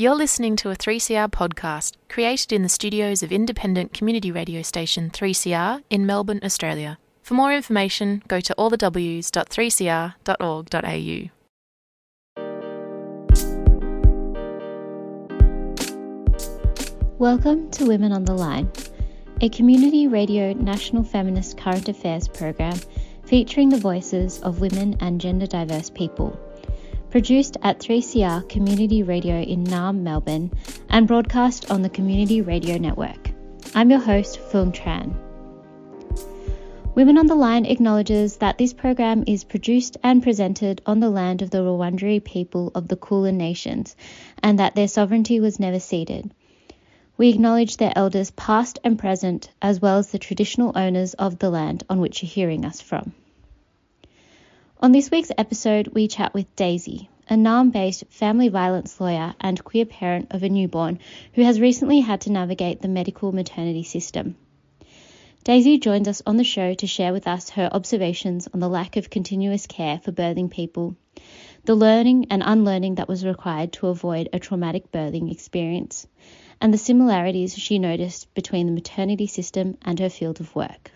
You're listening to a 3CR podcast created in the studios of independent community radio station 3CR in Melbourne, Australia. For more information, go to allthews.3cr.org.au. Welcome to Women on the Line, a community radio national feminist current affairs program featuring the voices of women and gender diverse people. Produced at 3CR Community Radio in Naarm, Melbourne, and broadcast on the Community Radio Network. I'm your host, Phuong Tran. Women on the Line acknowledges that this program is produced and presented on the land of the Wurundjeri people of the Kulin Nations and that their sovereignty was never ceded. We acknowledge their elders past and present, as well as the traditional owners of the land on which you're hearing us from. On this week's episode, we chat with Daisy, a Naarm based family violence lawyer and queer parent of a newborn who has recently had to navigate the medical maternity system. Daisy joins us on the show to share with us her observations on the lack of continuous care for birthing people, the learning and unlearning that was required to avoid a traumatic birthing experience, and the similarities she noticed between the maternity system and her field of work.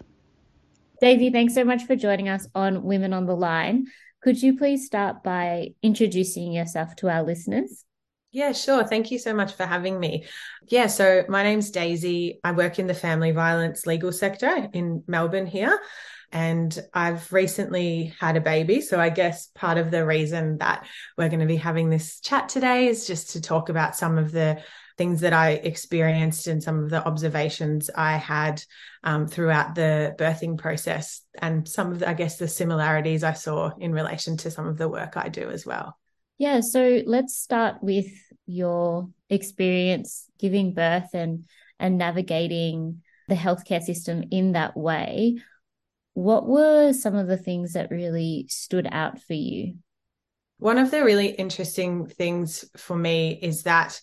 Daisy, thanks so much for joining us on Women on the Line. Could you please start by introducing yourself to our listeners? Yeah, sure. Thank you so much for having me. Yeah, so my name's Daisy. I work in the family violence legal sector in Melbourne here. And I've recently had a baby. So I guess part of the reason that we're going to be having this chat today is just to talk about some of the things that I experienced and some of the observations I had um, throughout the birthing process, and some of, the, I guess, the similarities I saw in relation to some of the work I do as well. Yeah, so let's start with your experience giving birth and and navigating the healthcare system in that way. What were some of the things that really stood out for you? One of the really interesting things for me is that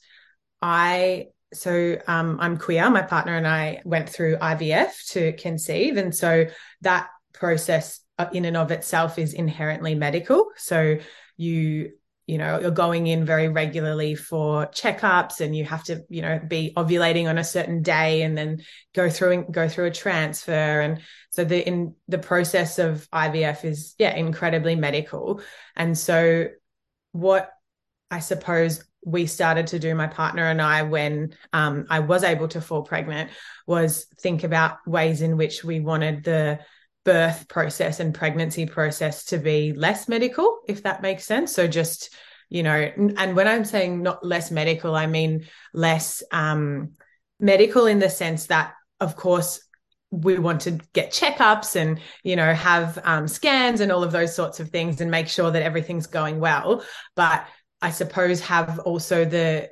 I so um, I'm queer. My partner and I went through IVF to conceive, and so that process uh, in and of itself is inherently medical. So you you know you're going in very regularly for checkups and you have to you know be ovulating on a certain day and then go through and go through a transfer. And so the in the process of IVF is yeah incredibly medical. And so what I suppose we started to do my partner and I when um, I was able to fall pregnant was think about ways in which we wanted the birth process and pregnancy process to be less medical if that makes sense. So just you know and when i'm saying not less medical i mean less um, medical in the sense that of course we want to get checkups and you know have um, scans and all of those sorts of things and make sure that everything's going well. But I suppose have also the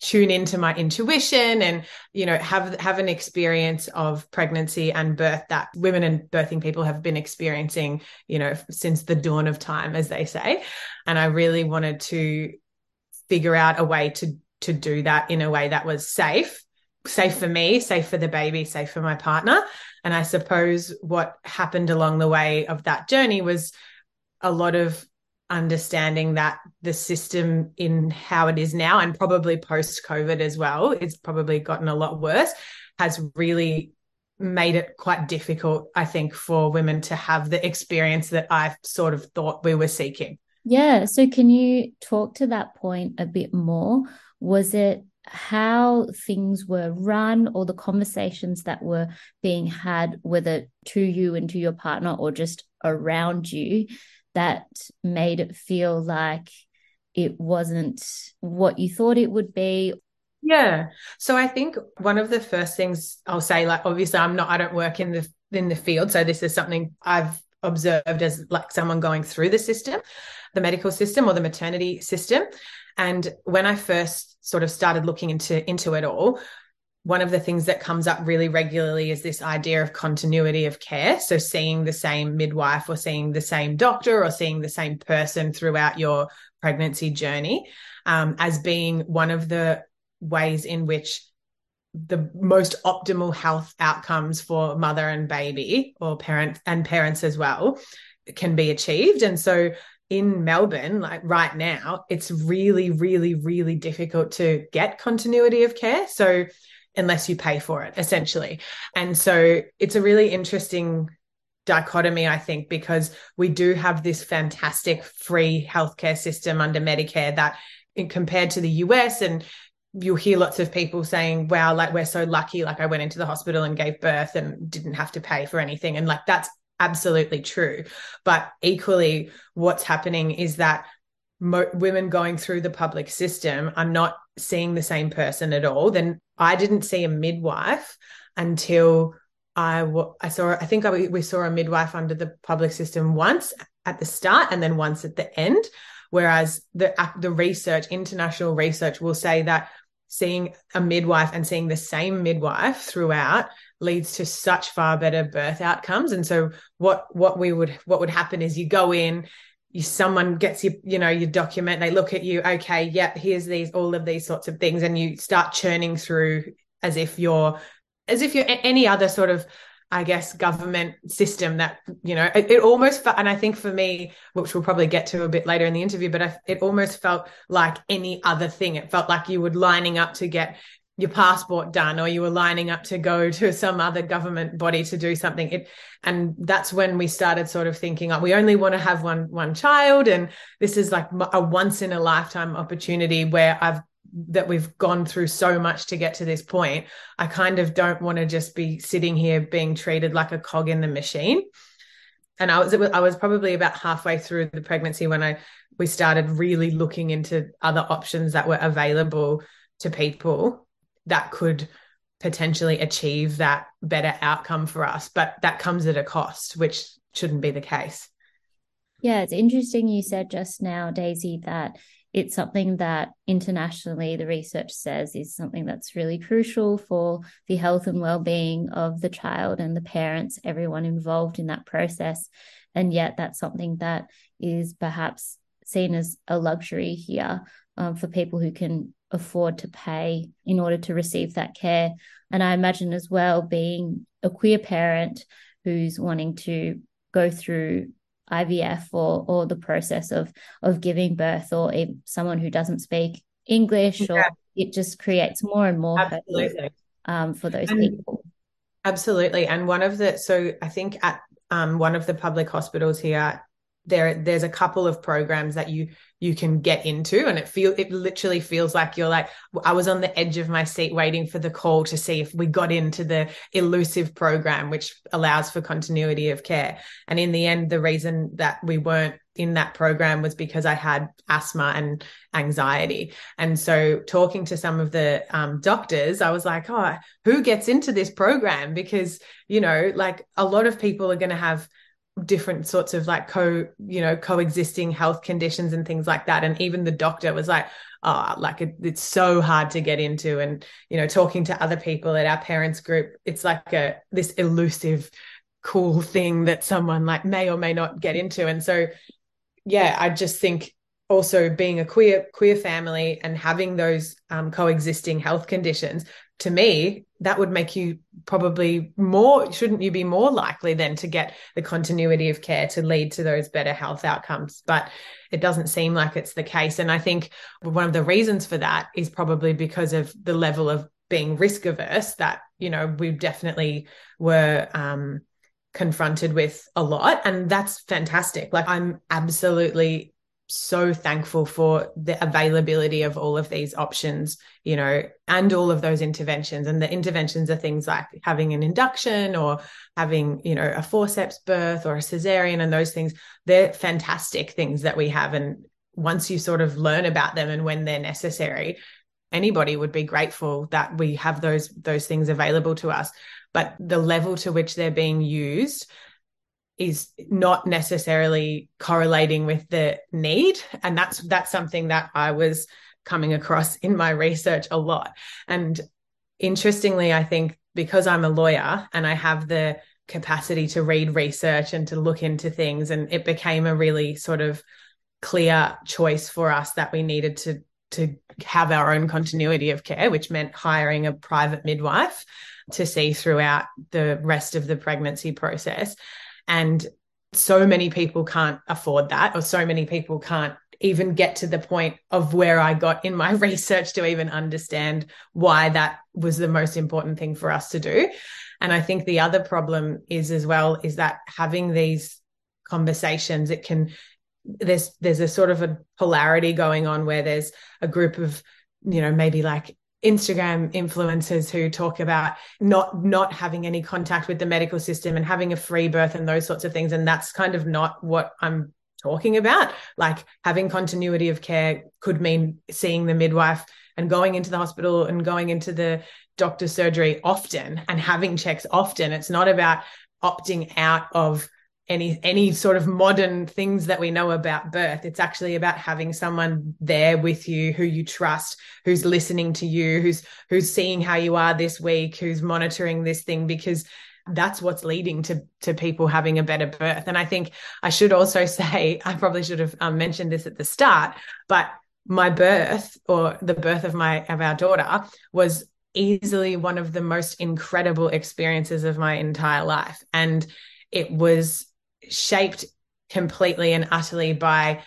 tune into my intuition and you know have have an experience of pregnancy and birth that women and birthing people have been experiencing you know since the dawn of time as they say. And i really wanted to figure out a way to to do that in a way that was safe safe for me safe for the baby safe for my partner. And i suppose what happened along the way of that journey was a lot of understanding that the system in how it is now and probably post COVID as well, it's probably gotten a lot worse, has really made it quite difficult, I think, for women to have the experience that I sort of thought we were seeking. Yeah. So, can you talk to that point a bit more? Was it how things were run or the conversations that were being had, whether to you and to your partner or just around you, that made it feel like it wasn't what you thought it would be? Yeah. So i think one of the first things i'll say like obviously i'm not i don't work in the in the field. So this is something i've observed as like someone going through the system the medical system or the maternity system. And when i first sort of started looking into into it all one of the things that comes up really regularly is this idea of continuity of care. So, seeing the same midwife or seeing the same doctor or seeing the same person throughout your pregnancy journey um, as being one of the ways in which the most optimal health outcomes for mother and baby or parent and parents as well can be achieved. And so, in Melbourne, like right now, it's really, really, really difficult to get continuity of care. So, unless you pay for it, essentially. And so, it's a really interesting dichotomy, I think, because we do have this fantastic free healthcare system under Medicare that, compared to the US, and you'll hear lots of people saying, wow, like we're so lucky. Like I went into the hospital and gave birth and didn't have to pay for anything. And like that's absolutely true. But equally, what's happening is that mo- women going through the public system are not seeing the same person at all. Then I didn't see a midwife until I, w- I saw, I think I, we saw a midwife under the public system once at the start and then once at the end. Whereas the, the research, international research will say that seeing a midwife and seeing the same midwife throughout leads to such far better birth outcomes and so what what we would what would happen is you go in you someone gets you you know your document they look at you okay yeah here's these all of these sorts of things and you start churning through as if you're as if you're any other sort of I guess, government system that, you know, it, it, almost and I think for me, which we'll probably get to a bit later in the interview, but I, it almost felt like any other thing. It felt like you were lining up to get your passport done or you were lining up to go to some other government body to do something. It and that's when we started sort of thinking oh, we only want to have one one child. And this is like a once in a lifetime opportunity where I've that we've gone through so much to get to this point, I kind of don't want to just be sitting here being treated like a cog in the machine. And I was I was probably about halfway through the pregnancy when I we started really looking into other options that were available to people that could potentially achieve that better outcome for us. But that comes at a cost, which shouldn't be the case. Yeah, it's interesting you said just now, Daisy, that it's something that internationally the research says is something that's really crucial for the health and well-being of the child and the parents everyone involved in that process and yet that's something that is perhaps seen as a luxury here um, for people who can afford to pay in order to receive that care and i imagine as well being a queer parent who's wanting to go through IVF or or the process of of giving birth or someone who doesn't speak English or it just creates more and more absolutely. Um, for those and, people. Absolutely. And one of the so I think at um, one of the public hospitals here there there's a couple of programs that you you can get into and it feel it literally feels like you're like I was on the edge of my seat waiting for the call to see if we got into the elusive program which allows for continuity of care and in the end the reason that we weren't in that program was because I had asthma and anxiety. And so, talking to some of the um, doctors, I was like, oh, who gets into this program? Because, you know, like a lot of people are going to have different sorts of like co you know coexisting health conditions and things like that. And even the doctor was like oh like it, it's so hard to get into. And you know talking to other people at our parents group it's like a this elusive cool thing that someone like may or may not get into. And so yeah i just think also being a queer queer family and having those um, coexisting health conditions to me that would make you probably more shouldn't you be more likely then to get the continuity of care to lead to those better health outcomes? But it doesn't seem like it's the case. And i think one of the reasons for that is probably because of the level of being risk averse that you know we definitely were um, confronted with a lot. And that's fantastic. Like i'm absolutely so thankful for the availability of all of these options, you know, and all of those interventions. And the interventions are things like having an induction or having, you know, a forceps birth or a cesarean and those things. They're fantastic things that we have. And once you sort of learn about them and when they're necessary, anybody would be grateful that we have those those things available to us. But the level to which they're being used is not necessarily correlating with the need. And that's that's something that I was coming across in my research a lot. And interestingly I think because I'm a lawyer and I have the capacity to read research and to look into things and it became a really sort of clear choice for us that we needed to to have our own continuity of care which meant hiring a private midwife to see throughout the rest of the pregnancy process and so many people can't afford that, or so many people can't even get to the point of where I got in my research to even understand why that was the most important thing for us to do. And I think the other problem is as well is that having these conversations, it can there's there's a sort of a polarity going on where there's a group of you know maybe like Instagram influencers who talk about not not having any contact with the medical system and having a free birth and those sorts of things. And that's kind of not what I'm talking about. Like having continuity of care could mean seeing the midwife and going into the hospital and going into the doctor's surgery often and having checks often. It's not about opting out of any any sort of modern things that we know about birth. It's actually about having someone there with you who you trust who's listening to you who's who's seeing how you are this week who's monitoring this thing because that's what's leading to to people having a better birth. And i think i should also say i probably should have um, mentioned this at the start but my birth or the birth of my of our daughter was easily one of the most incredible experiences of my entire life. And it was shaped completely and utterly by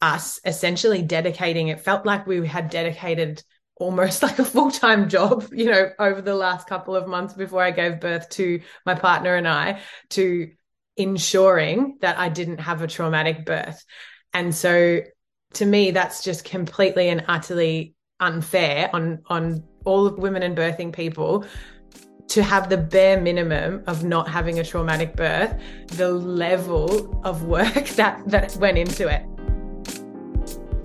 us essentially dedicating it felt like we had dedicated almost like a full-time job you know over the last couple of months before I gave birth to my partner and I to ensuring that I didn't have a traumatic birth. And so to me that's just completely and utterly unfair on on all of women and birthing people to have the bare minimum of not having a traumatic birth, the level of work that, that went into it.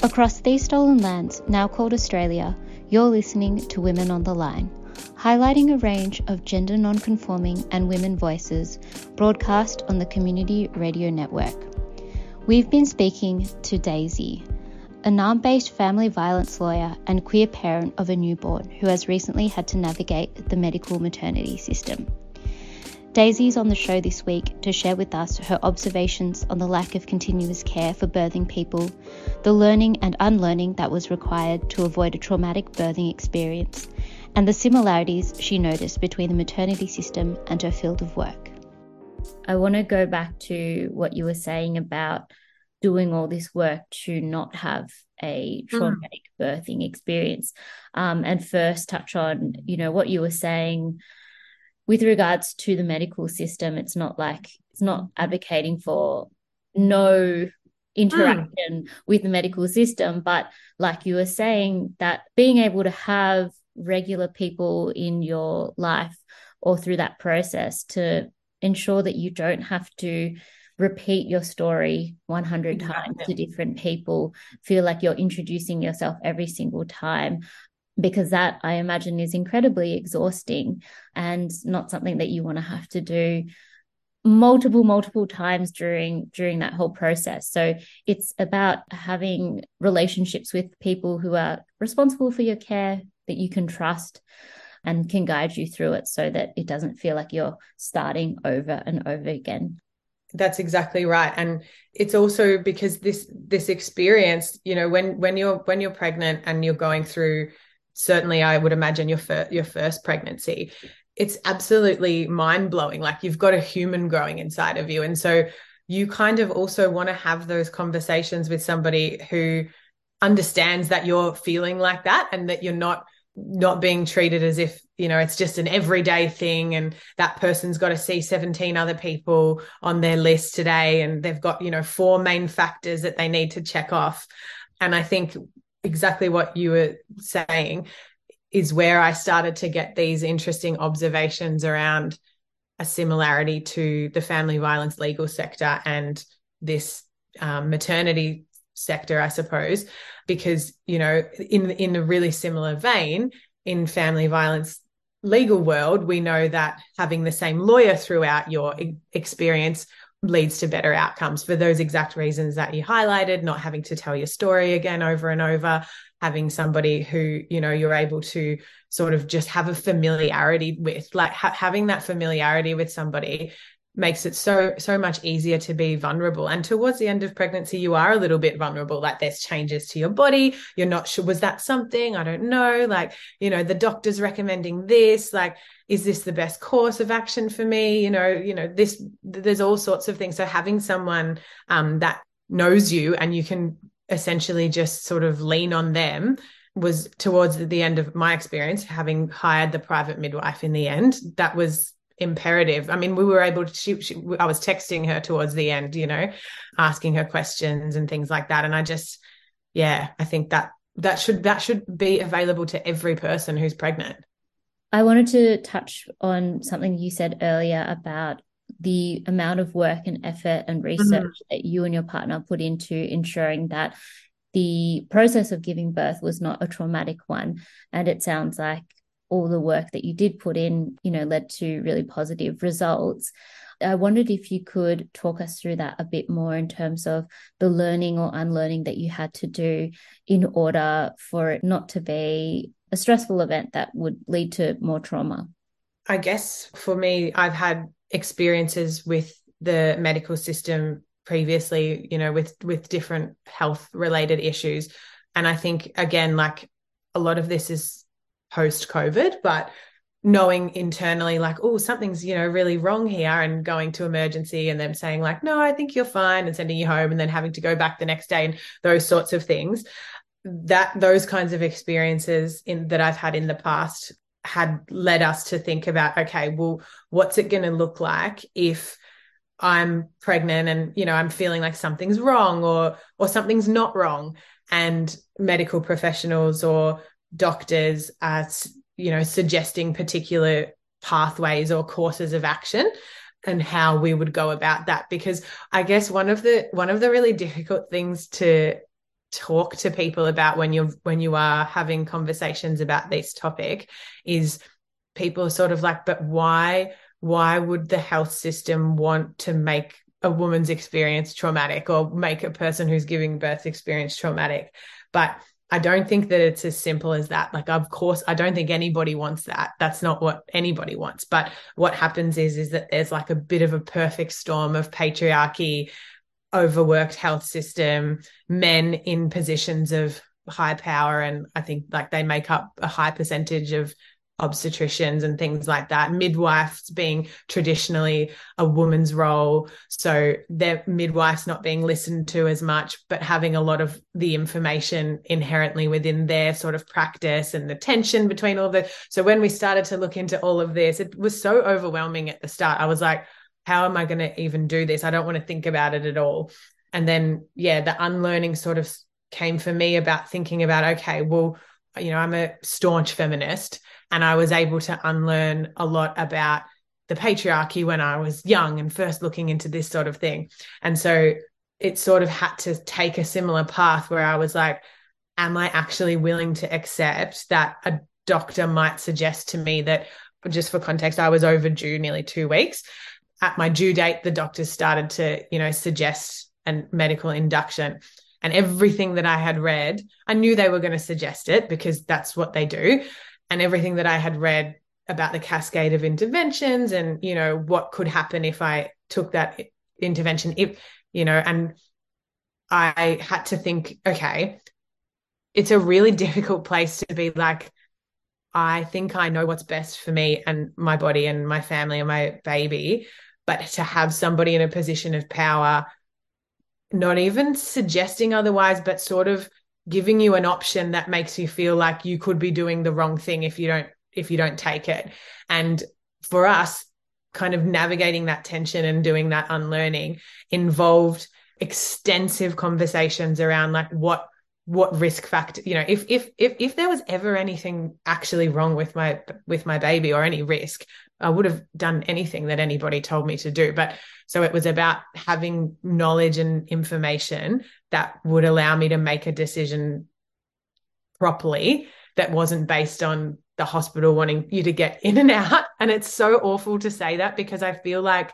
Across these stolen lands, now called Australia, you're listening to Women on the Line, highlighting a range of gender non-conforming and women voices broadcast on the Community Radio Network. We've been speaking to Daisy, a Naarm based family violence lawyer and queer parent of a newborn who has recently had to navigate the medical maternity system. Daisy is on the show this week to share with us her observations on the lack of continuous care for birthing people, the learning and unlearning that was required to avoid a traumatic birthing experience, and the similarities she noticed between the maternity system and her field of work. I want to go back to what you were saying about doing all this work to not have a mm. traumatic mm. birthing experience um, and first touch on you know what you were saying with regards to the medical system it's not like it's not advocating for no interaction mm. with the medical system but like you were saying that being able to have regular people in your life or through that process to ensure that you don't have to repeat your story 100 exactly. times to different people, feel like you're introducing yourself every single time. Because that I imagine is incredibly exhausting and not something that you want to have to do multiple multiple times during during that whole process so it's about having relationships with people who are responsible for your care that you can trust and can guide you through it so that it doesn't feel like you're starting over and over again that's exactly right. And it's also because this this experience you know when when you're when you're pregnant and you're going through certainly i would imagine your fir- your first pregnancy it's absolutely mind blowing like you've got a human growing inside of you. And so you kind of also want to have those conversations with somebody who understands that you're feeling like that and that you're not not being treated as if you know it's just an everyday thing and that person's got to see 17 other people on their list today and they've got you know four main factors that they need to check off. And i think exactly what you were saying is where i started to get these interesting observations around a similarity to the family violence legal sector and this um, maternity sector i suppose because you know in in a really similar vein in family violence legal world we know that having the same lawyer throughout your experience leads to better outcomes for those exact reasons that you highlighted not having to tell your story again over and over having somebody who you know you're able to sort of just have a familiarity with like ha- having that familiarity with somebody makes it so so much easier to be vulnerable. And towards the end of pregnancy you are a little bit vulnerable like there's changes to your body. You're not sure was that something? I don't know. Like you know the doctor's recommending this. Like is this the best course of action for me? You know you know this there's all sorts of things. So having someone um, that knows you and you can essentially just sort of lean on them was towards the end of my experience having hired the private midwife in the end. That was imperative. I mean, we were able to, she, she, I was texting her towards the end, you know, asking her questions and things like that. And I just, yeah, I think that that should, that should be available to every person who's pregnant. I wanted to touch on something you said earlier about the amount of work and effort and research mm-hmm. that you and your partner put into ensuring that the process of giving birth was not a traumatic one. And it sounds like all the work that you did put in, you know, led to really positive results. I wondered if you could talk us through that a bit more in terms of the learning or unlearning that you had to do in order for it not to be a stressful event that would lead to more trauma. I guess for me, I've had experiences with the medical system previously, you know, with with different health related issues. And I think again, like a lot of this is post COVID, but knowing internally like oh something's you know really wrong here and going to emergency and them saying like no i think you're fine and sending you home and then having to go back the next day and those sorts of things. That those kinds of experiences in that i've had in the past had led us to think about okay well what's it going to look like if i'm pregnant and you know i'm feeling like something's wrong or or something's not wrong? And medical professionals or doctors are you know suggesting particular pathways or courses of action and how we would go about that. Because i guess one of the one of the really difficult things to talk to people about when you're when you are having conversations about this topic is people are sort of like but why why would the health system want to make a woman's experience traumatic or make a person who's giving birth experience traumatic? But I don't think that it's as simple as that. Like, of course, I don't think anybody wants that. That's not what anybody wants. But what happens is, is that there's like a bit of a perfect storm of patriarchy, overworked health system, men in positions of high power. And I think like they make up a high percentage of obstetricians and things like that. Midwives being traditionally a woman's role. So their midwives not being listened to as much, but having a lot of the information inherently within their sort of practice and the tension between all of that. So when we started to look into all of this, it was so overwhelming at the start. I was like, how am I going to even do this? I don't want to think about it at all. And then, yeah, the unlearning sort of came for me about thinking about, okay, well, you know, I'm a staunch feminist and I was able to unlearn a lot about the patriarchy when I was young and first looking into this sort of thing. And so it sort of had to take a similar path where I was like, am I actually willing to accept that a doctor might suggest to me that, just for context, I was overdue nearly two weeks. At my due date, the doctors started to, you know, suggest a medical induction. And everything that I had read, I knew they were going to suggest it because that's what they do and everything that I had read about the cascade of interventions and you know what could happen if I took that intervention if you know and I had to think okay it's a really difficult place to be like I think I know what's best for me and my body and my family and my baby but to have somebody in a position of power not even suggesting otherwise but sort of giving you an option that makes you feel like you could be doing the wrong thing if you don't if you don't take it and for us kind of navigating that tension and doing that unlearning involved extensive conversations around like what what risk factor you know if if if if there was ever anything actually wrong with my with my baby or any risk I would have done anything that anybody told me to do. But so it was about having knowledge and information that would allow me to make a decision properly that wasn't based on the hospital wanting you to get in and out. And it's so awful to say that because I feel like,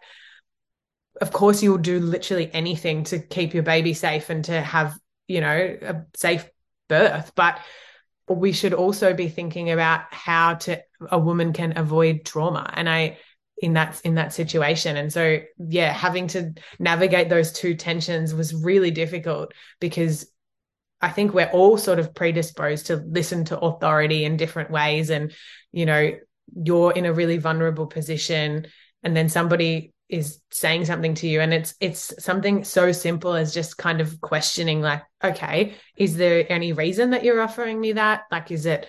of course, you'll do literally anything to keep your baby safe and to have, you know, a safe birth. But we should also be thinking about how to a woman can avoid trauma and i in that in that situation. And so yeah having to navigate those two tensions was really difficult because I think we're all sort of predisposed to listen to authority in different ways. And you know you're in a really vulnerable position and then somebody is saying something to you. And it's it's something so simple as just kind of questioning like okay is there any reason that you're offering me that? Like is it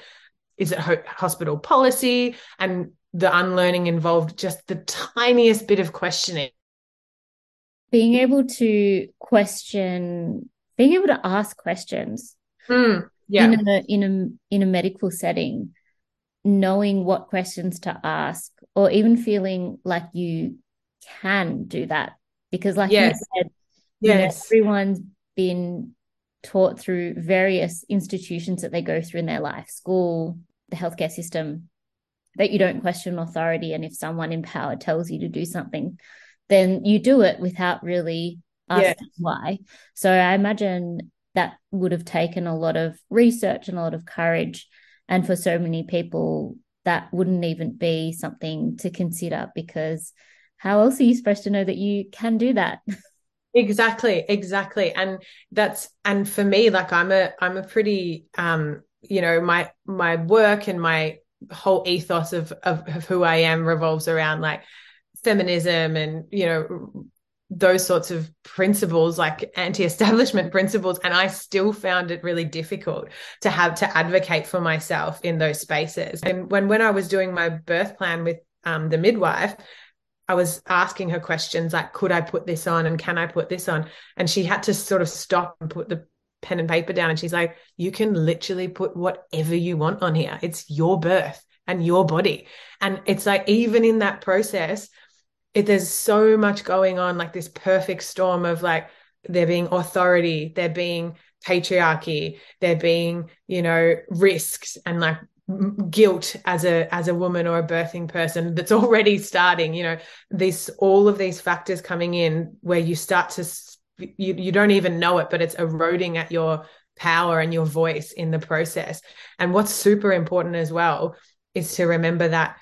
is it ho- hospital policy? And the unlearning involved just the tiniest bit of questioning being able to question being able to ask questions mm, yeah. in a in a in a medical setting knowing what questions to ask or even feeling like you can do that because like yes. you said yes. You know, everyone's been taught through various institutions that they go through in their life school the healthcare system that you don't question authority and if someone in power tells you to do something then you do it without really asking yeah. why. So i imagine that would have taken a lot of research and a lot of courage and for so many people that wouldn't even be something to consider because how else are you supposed to know that you can do that? Exactly exactly. And that's and for me like i'm a i'm a pretty um you know my my work and my whole ethos of, of, of who i am revolves around like feminism and you know those sorts of principles like anti-establishment principles. And i still found it really difficult to have to advocate for myself in those spaces. And when when i was doing my birth plan with um, the midwife i was asking her questions like could i put this on and can i put this on? And she had to sort of stop and put the pen and paper down and she's like you can literally put whatever you want on here. It's your birth and your body. And it's like even in that process it, there's so much going on, like this perfect storm of like there being authority, there being patriarchy, there being, you know, risks and like guilt as a as a woman or a birthing person that's already starting you know this all of these factors coming in where you start to you, you don't even know it but it's eroding at your power and your voice in the process and what's super important as well is to remember that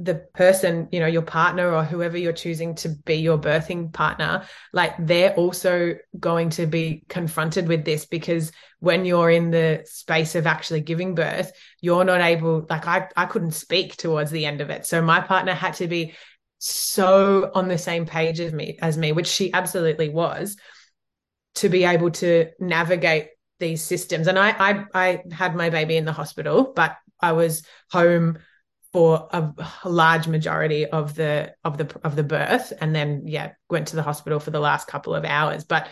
the person, you know, your partner or whoever you're choosing to be your birthing partner, like they're also going to be confronted with this because when you're in the space of actually giving birth, you're not able, like I, I couldn't speak towards the end of it. So my partner had to be so on the same page as me, as me, which she absolutely was, to be able to navigate these systems. And I, I, I had my baby in the hospital, but I was home for a, large majority of the of the of the birth and then yeah went to the hospital for the last couple of hours but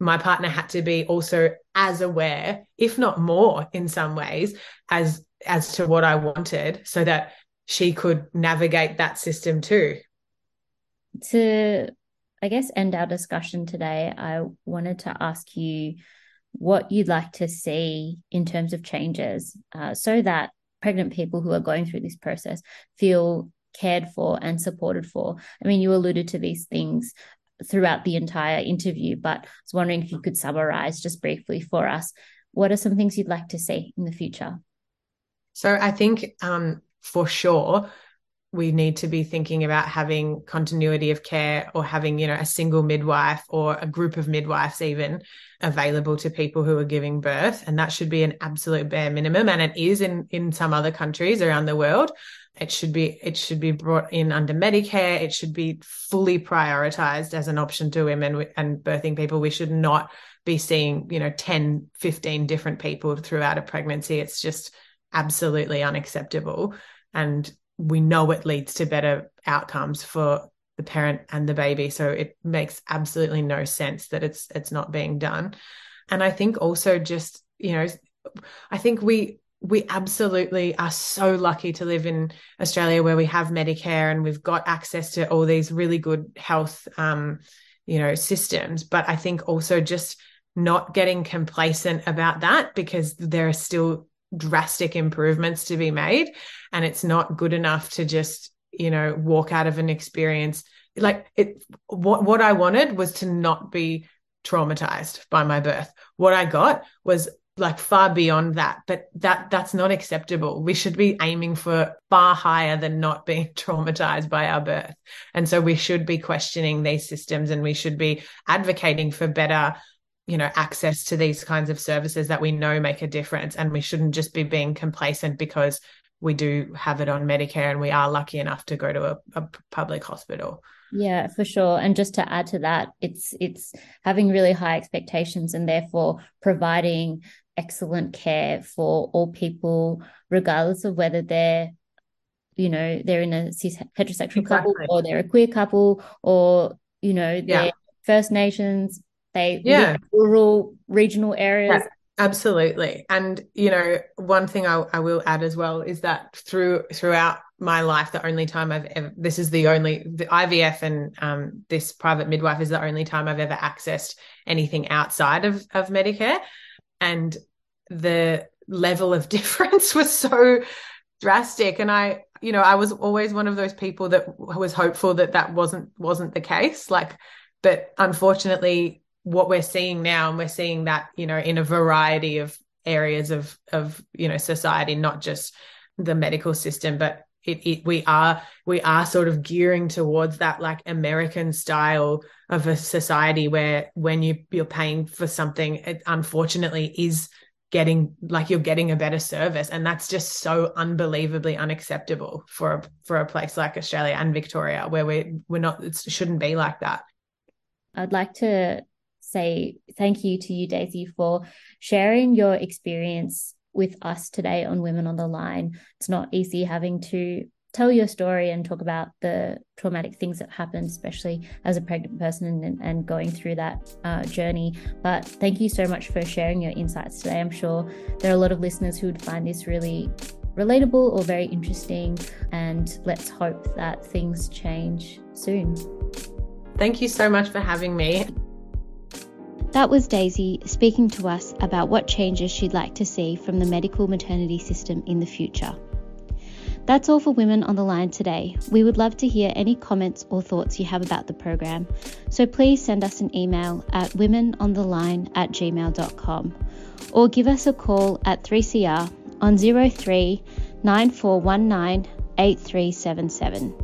my partner had to be also as aware if not more in some ways as as to what I wanted so that she could navigate that system too to I guess end our discussion today I wanted to ask you what you'd like to see in terms of changes uh, so that pregnant people who are going through this process feel cared for and supported for. I mean, you alluded to these things throughout the entire interview, but I was wondering if you could summarize just briefly for us. What are some things you'd like to see in the future? So I think um, for sure we need to be thinking about having continuity of care or having you know a single midwife or a group of midwives even available to people who are giving birth. And that should be an absolute bare minimum. And it is in in some other countries around the world. It should be it should be brought in under medicare. It should be fully prioritized as an option to women and birthing people. We should not be seeing you know 10 15 different people throughout a pregnancy. It's just absolutely unacceptable. And we know it leads to better outcomes for the parent and the baby. So it makes absolutely no sense that it's it's not being done. And i think also just you know i think we we absolutely are so lucky to live in australia where we have medicare and we've got access to all these really good health um you know systems. But i think also just not getting complacent about that because there are still drastic improvements to be made and it's not good enough to just you know walk out of an experience. Like it what what I wanted was to not be traumatized by my birth. What I got was like far beyond that but that that's not acceptable. We should be aiming for far higher than not being traumatized by our birth. And so we should be questioning these systems and we should be advocating for better you know access to these kinds of services that we know make a difference and we shouldn't just be being complacent because we do have it on medicare and we are lucky enough to go to a, a public hospital yeah, for sure. And just to add to that, it's it's having really high expectations and therefore providing excellent care for all people, regardless of whether they're, you know, they're in a heterosexual exactly. couple or they're a queer couple or, you know, they're yeah. First Nations, they yeah. rural, regional areas. Yeah. Absolutely. And, you know, one thing I, I, will add as well is that through throughout my life, the only time I've ever, this is the only, the IVF and um, this private midwife is the only time I've ever accessed anything outside of, of Medicare and the level of difference was so drastic and i you know i was always one of those people that was hopeful that that wasn't wasn't the case like but unfortunately what we're seeing now and we're seeing that you know in a variety of areas of of you know society not just the medical system but it, it, we are we are sort of gearing towards that like American style of a society where when you you're paying for something, it unfortunately is getting like you're getting a better service, and that's just so unbelievably unacceptable for a, for a place like Australia and Victoria where we we're not it shouldn't be like that. I'd like to say thank you to you, Daisy, for sharing your experience with us today on Women on the Line. It's not easy having to tell your story and talk about the traumatic things that happened, especially as a pregnant person and, and going through that uh, journey. But thank you so much for sharing your insights today. I'm sure there are a lot of listeners who would find this really relatable or very interesting. And let's hope that things change soon. Thank you so much for having me. That was Daisy speaking to us about what changes she'd like to see from the medical maternity system in the future. That's all for Women on the Line today. We would love to hear any comments or thoughts you have about the program, so please send us an email at womenontheline at gmail.com or give us a call at 3CR on 03 9419 8377.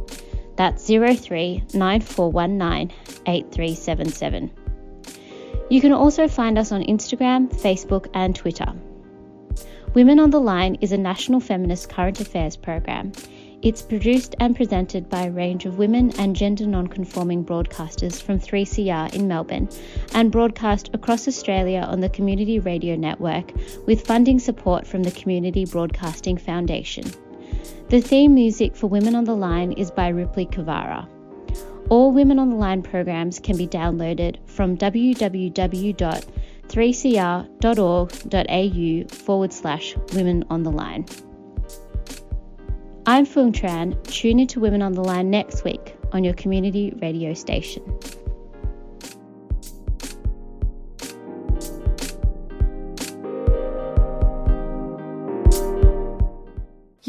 That's 03 9419 8377. You can also find us on Instagram, Facebook, and Twitter. Women on the Line is a national feminist current affairs program. It's produced and presented by a range of women and gender non-conforming broadcasters from 3CR in Melbourne and broadcast across Australia on the Community Radio Network with funding support from the Community Broadcasting Foundation. The theme music for Women on the Line is by Ripley Kavara. All Women on the Line programs can be downloaded from www.3cr.org.au forward slash Women on the Line. I'm Phuong Tran. Tune into Women on the Line next week on your community radio station.